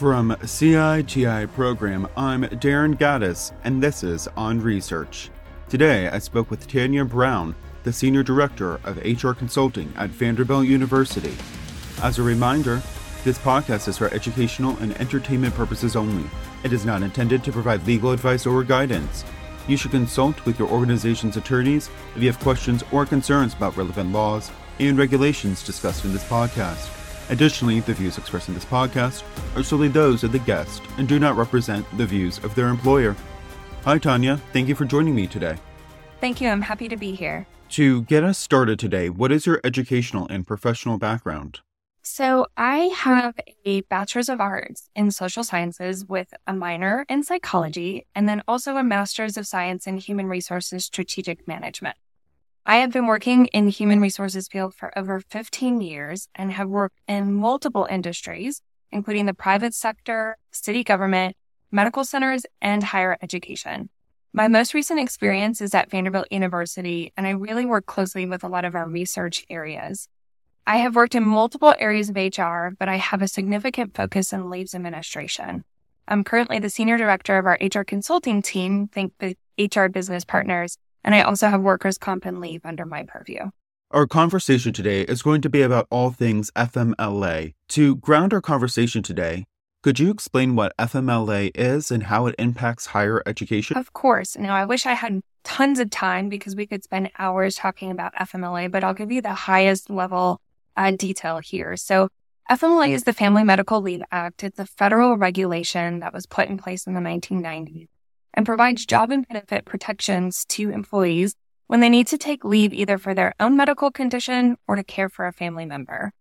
From CITI Program, I'm Darren Gaddis, and this is On Research. Today, I spoke with Tanya Brown, the Senior Director of HR Consulting at Vanderbilt University. As a reminder, this podcast is for educational and entertainment purposes only. It is not intended to provide legal advice or guidance. You should consult with your organization's attorneys if you have questions or concerns about relevant laws and regulations discussed in this podcast. Additionally, the views expressed in this podcast are solely those of the guest and do not represent the views of their employer. Hi, Tanya. Thank you for joining me today. Thank you. I'm happy to be here. To get us started today, what is your educational and professional background? So, I have a bachelor's of arts in social sciences with a minor in psychology, and then also a master's of science in human resources strategic management. I have been working in the human resources field for over 15 years and have worked in multiple industries, including the private sector, city government, medical centers, and higher education. My most recent experience is at Vanderbilt University, and I really work closely with a lot of our research areas. I have worked in multiple areas of HR, but I have a significant focus in leaves administration. I'm currently the senior director of our HR consulting team, think HR business partners, and I also have workers' comp and leave under my purview. Our conversation today is going to be about all things FMLA. To ground our conversation today, could you explain what FMLA is and how it impacts higher education? Of course. Now, I wish I had tons of time because we could spend hours talking about FMLA, but I'll give you the highest level uh, detail here. So, FMLA is the Family Medical Leave Act. It's a federal regulation that was put in place in the 1990s and provides job and benefit protections to employees when they need to take leave either for their own medical condition or to care for a family member.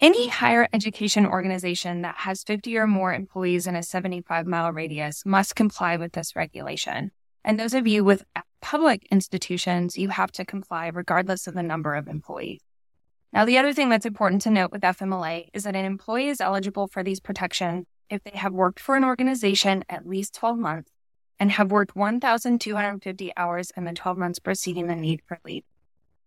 Any higher education organization that has 50 or more employees in a 75 mile radius must comply with this regulation. And those of you with public institutions, you have to comply regardless of the number of employees. Now, the other thing that's important to note with FMLA is that an employee is eligible for these protections if they have worked for an organization at least 12 months and have worked 1,250 hours in the 12 months preceding the need for leave.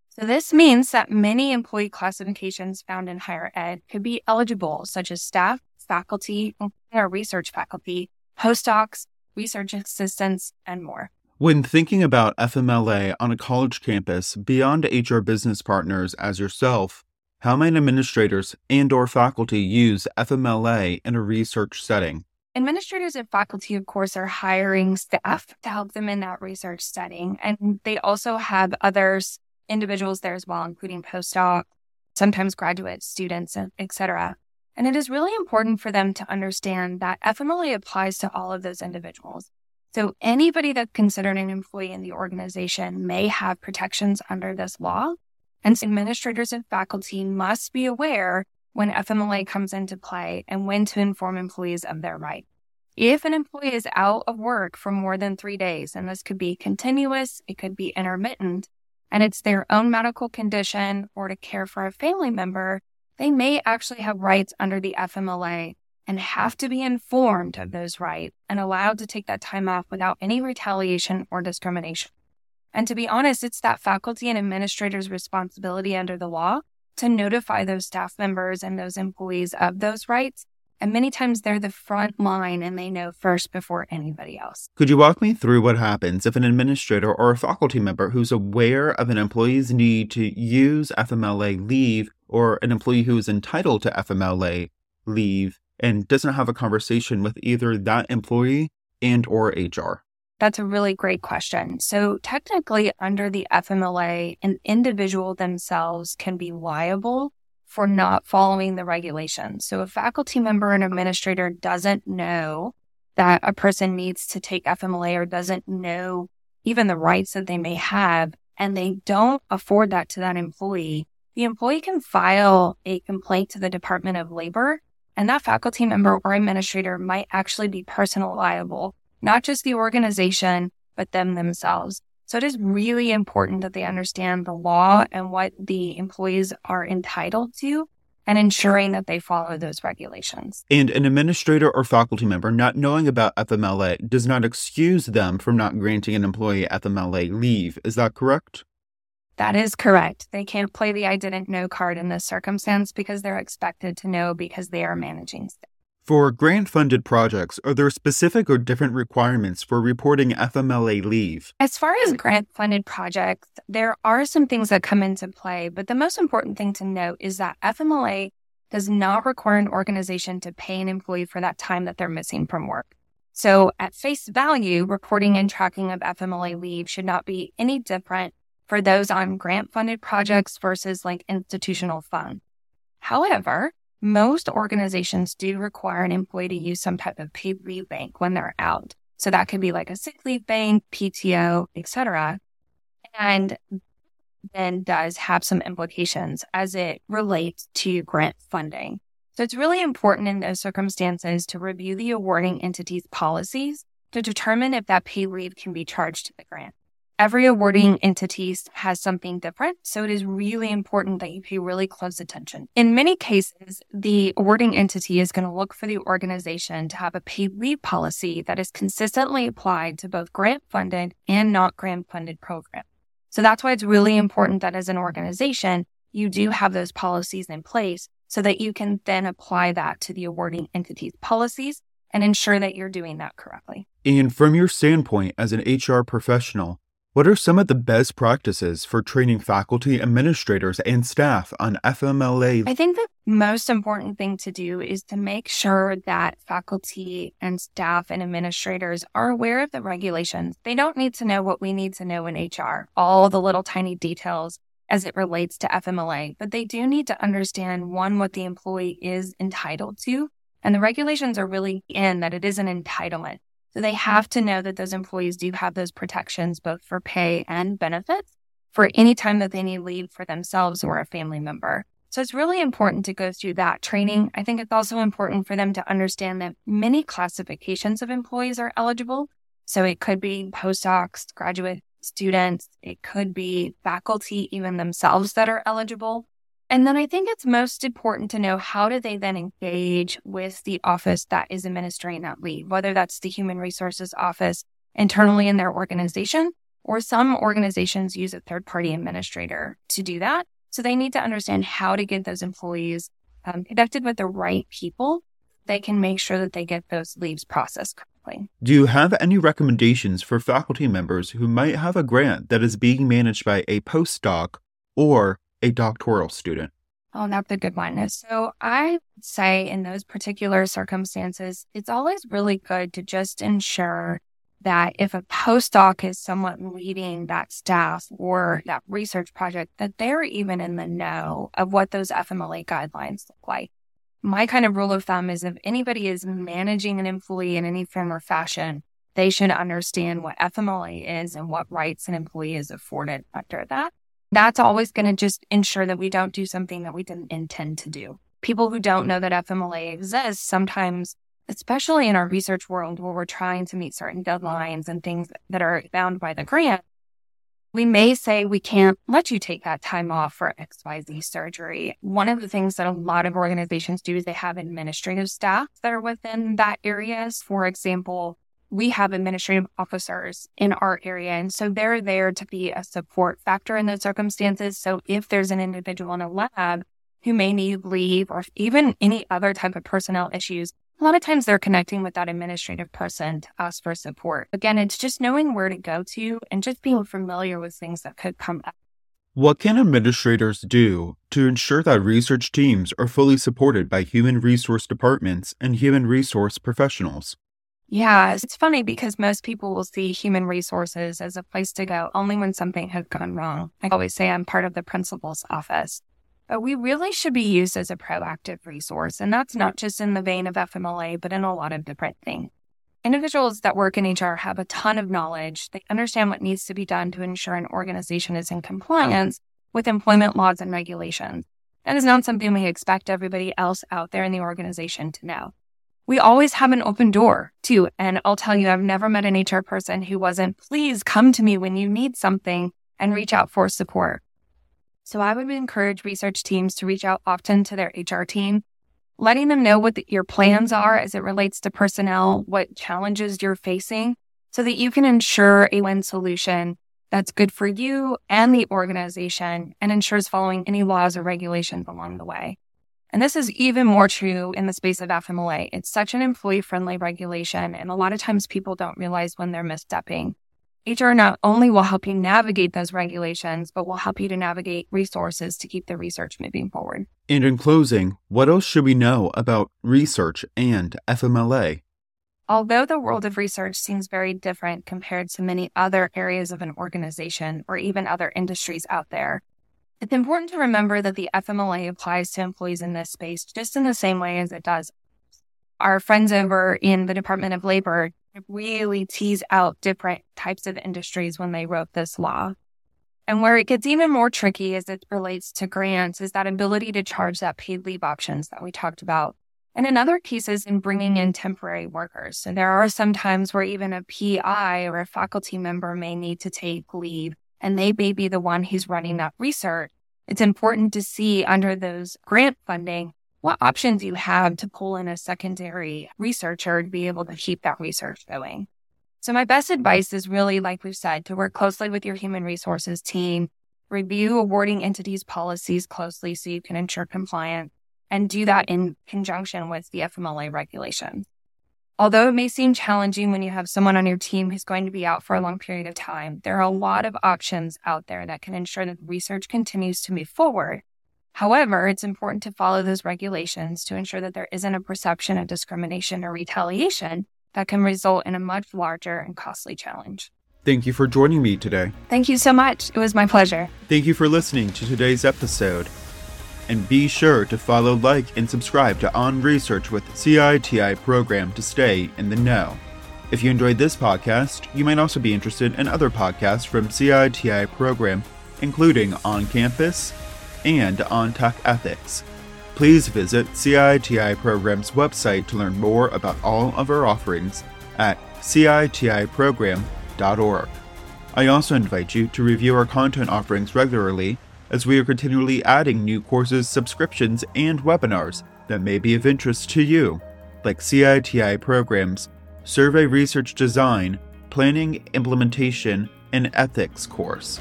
So this means that many employee classifications found in higher ed could be eligible, such as staff, faculty, or research faculty, postdocs, research assistants, and more. When thinking about FMLA on a college campus beyond HR business partners as yourself, how many administrators and or faculty use FMLA in a research setting? Administrators and faculty, of course, are hiring staff to help them in that research setting. And they also have others, individuals there as well, including postdoc, sometimes graduate students, etc. And it is really important for them to understand that FMLA applies to all of those individuals. So anybody that's considered an employee in the organization may have protections under this law. And administrators and faculty must be aware when FMLA comes into play and when to inform employees of their right. If an employee is out of work for more than three days, and this could be continuous, it could be intermittent, and it's their own medical condition or to care for a family member, they may actually have rights under the FMLA and have to be informed of those rights and allowed to take that time off without any retaliation or discrimination. And to be honest, it's that faculty and administrators' responsibility under the law to notify those staff members and those employees of those rights. And many times they're the front line and they know first before anybody else. Could you walk me through what happens if an administrator or a faculty member who's aware of an employee's need to use FMLA leave or an employee who is entitled to FMLA leave and doesn't have a conversation with either that employee and or HR? That's a really great question. So technically under the FMLA, an individual themselves can be liable for not following the regulations. So a faculty member and administrator doesn't know that a person needs to take FMLA or doesn't know even the rights that they may have, and they don't afford that to that employee, the employee can file a complaint to the Department of Labor, and that faculty member or administrator might actually be personal liable not just the organization, but them themselves. So it is really important that they understand the law and what the employees are entitled to and ensuring that they follow those regulations. And an administrator or faculty member not knowing about FMLA does not excuse them from not granting an employee FMLA leave. Is that correct? That is correct. They can't play the I didn't know card in this circumstance because they're expected to know because they are managing staff. For grant funded projects, are there specific or different requirements for reporting FMLA leave? As far as grant funded projects, there are some things that come into play, but the most important thing to note is that FMLA does not require an organization to pay an employee for that time that they're missing from work. So, at face value, reporting and tracking of FMLA leave should not be any different for those on grant funded projects versus like institutional funds. However, most organizations do require an employee to use some type of paid leave bank when they're out. So that could be like a sick leave bank, PTO, etc. And then does have some implications as it relates to grant funding. So it's really important in those circumstances to review the awarding entity's policies to determine if that paid leave can be charged to the grant every awarding mm-hmm. entity has something different. So it is really important that you pay really close attention. In many cases, the awarding entity is going to look for the organization to have a paid leave policy that is consistently applied to both grant funded and not grant funded programs. So that's why it's really important that as an organization, you do have those policies in place so that you can then apply that to the awarding entity's policies and ensure that you're doing that correctly. And from your standpoint as an HR professional, what are some of the best practices for training faculty, administrators, and staff on FMLA? I think the most important thing to do is to make sure that faculty and staff and administrators are aware of the regulations. They don't need to know what we need to know in HR, all the little tiny details as it relates to FMLA, but they do need to understand one, what the employee is entitled to. And the regulations are really in that it is an entitlement. So they have to know that those employees do have those protections, both for pay and benefits for any time that they need leave for themselves or a family member. So it's really important to go through that training. I think it's also important for them to understand that many classifications of employees are eligible. So it could be postdocs, graduate students, it could be faculty, even themselves that are eligible. And then I think it's most important to know how do they then engage with the office that is administering that leave, whether that's the human resources office internally in their organization, or some organizations use a third party administrator to do that. So they need to understand how to get those employees um, connected with the right people. They can make sure that they get those leaves processed correctly. Do you have any recommendations for faculty members who might have a grant that is being managed by a postdoc or a doctoral student? Oh, that's a good one. So I say in those particular circumstances, it's always really good to just ensure that if a postdoc is someone leading that staff or that research project, that they're even in the know of what those FMLA guidelines look like. My kind of rule of thumb is if anybody is managing an employee in any form or fashion, they should understand what FMLA is and what rights an employee is afforded under that. That's always going to just ensure that we don't do something that we didn't intend to do. People who don't know that FMLA exists sometimes, especially in our research world where we're trying to meet certain deadlines and things that are bound by the grant, we may say we can't let you take that time off for XYZ surgery. One of the things that a lot of organizations do is they have administrative staff that are within that areas. For example, we have administrative officers in our area. And so they're there to be a support factor in those circumstances. So if there's an individual in a lab who may need leave or even any other type of personnel issues, a lot of times they're connecting with that administrative person to ask for support. Again, it's just knowing where to go to and just being familiar with things that could come up. What can administrators do to ensure that research teams are fully supported by human resource departments and human resource professionals? Yeah, it's funny because most people will see human resources as a place to go only when something has gone wrong. I always say I'm part of the principal's office. But we really should be used as a proactive resource. And that's not just in the vein of FMLA, but in a lot of different things. Individuals that work in HR have a ton of knowledge. They understand what needs to be done to ensure an organization is in compliance with employment laws and regulations. That is not something we expect everybody else out there in the organization to know we always have an open door too. And I'll tell you, I've never met an HR person who wasn't, please come to me when you need something and reach out for support. So I would encourage research teams to reach out often to their HR team, letting them know what the, your plans are as it relates to personnel, what challenges you're facing, so that you can ensure a win solution that's good for you and the organization and ensures following any laws or regulations along the way. And this is even more true in the space of FMLA. It's such an employee friendly regulation. And a lot of times people don't realize when they're misstepping. HR not only will help you navigate those regulations, but will help you to navigate resources to keep the research moving forward. And in closing, what else should we know about research and FMLA? Although the world of research seems very different compared to many other areas of an organization or even other industries out there, it's important to remember that the FMLA applies to employees in this space just in the same way as it does. Our friends over in the Department of Labor really tease out different types of industries when they wrote this law. And where it gets even more tricky as it relates to grants is that ability to charge that paid leave options that we talked about. And in other cases, in bringing in temporary workers. So there are some times where even a PI or a faculty member may need to take leave and they may be the one who's running that research. It's important to see under those grant funding what options you have to pull in a secondary researcher to be able to keep that research going. So my best advice is really, like we've said, to work closely with your human resources team, review awarding entities policies closely so you can ensure compliance and do that in conjunction with the FMLA regulations. Although it may seem challenging when you have someone on your team who's going to be out for a long period of time, there are a lot of options out there that can ensure that research continues to move forward However, it's important to follow those regulations to ensure that there isn't a perception of discrimination or retaliation that can result in a much larger and costly challenge. Thank you for joining me today. Thank you so much. It was my pleasure. Thank you for listening to today's episode. And be sure to follow, like, and subscribe to On Research with CITI program to stay in the know. If you enjoyed this podcast, you might also be interested in other podcasts from CITI program, including On Campus, and on tech ethics. Please visit CITI Program's website to learn more about all of our offerings at citiprogram.org. I also invite you to review our content offerings regularly as we are continually adding new courses, subscriptions, and webinars that may be of interest to you, like CITI Program's Survey Research Design, Planning, Implementation, and Ethics course.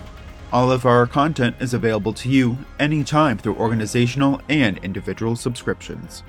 All of our content is available to you anytime through organizational and individual subscriptions.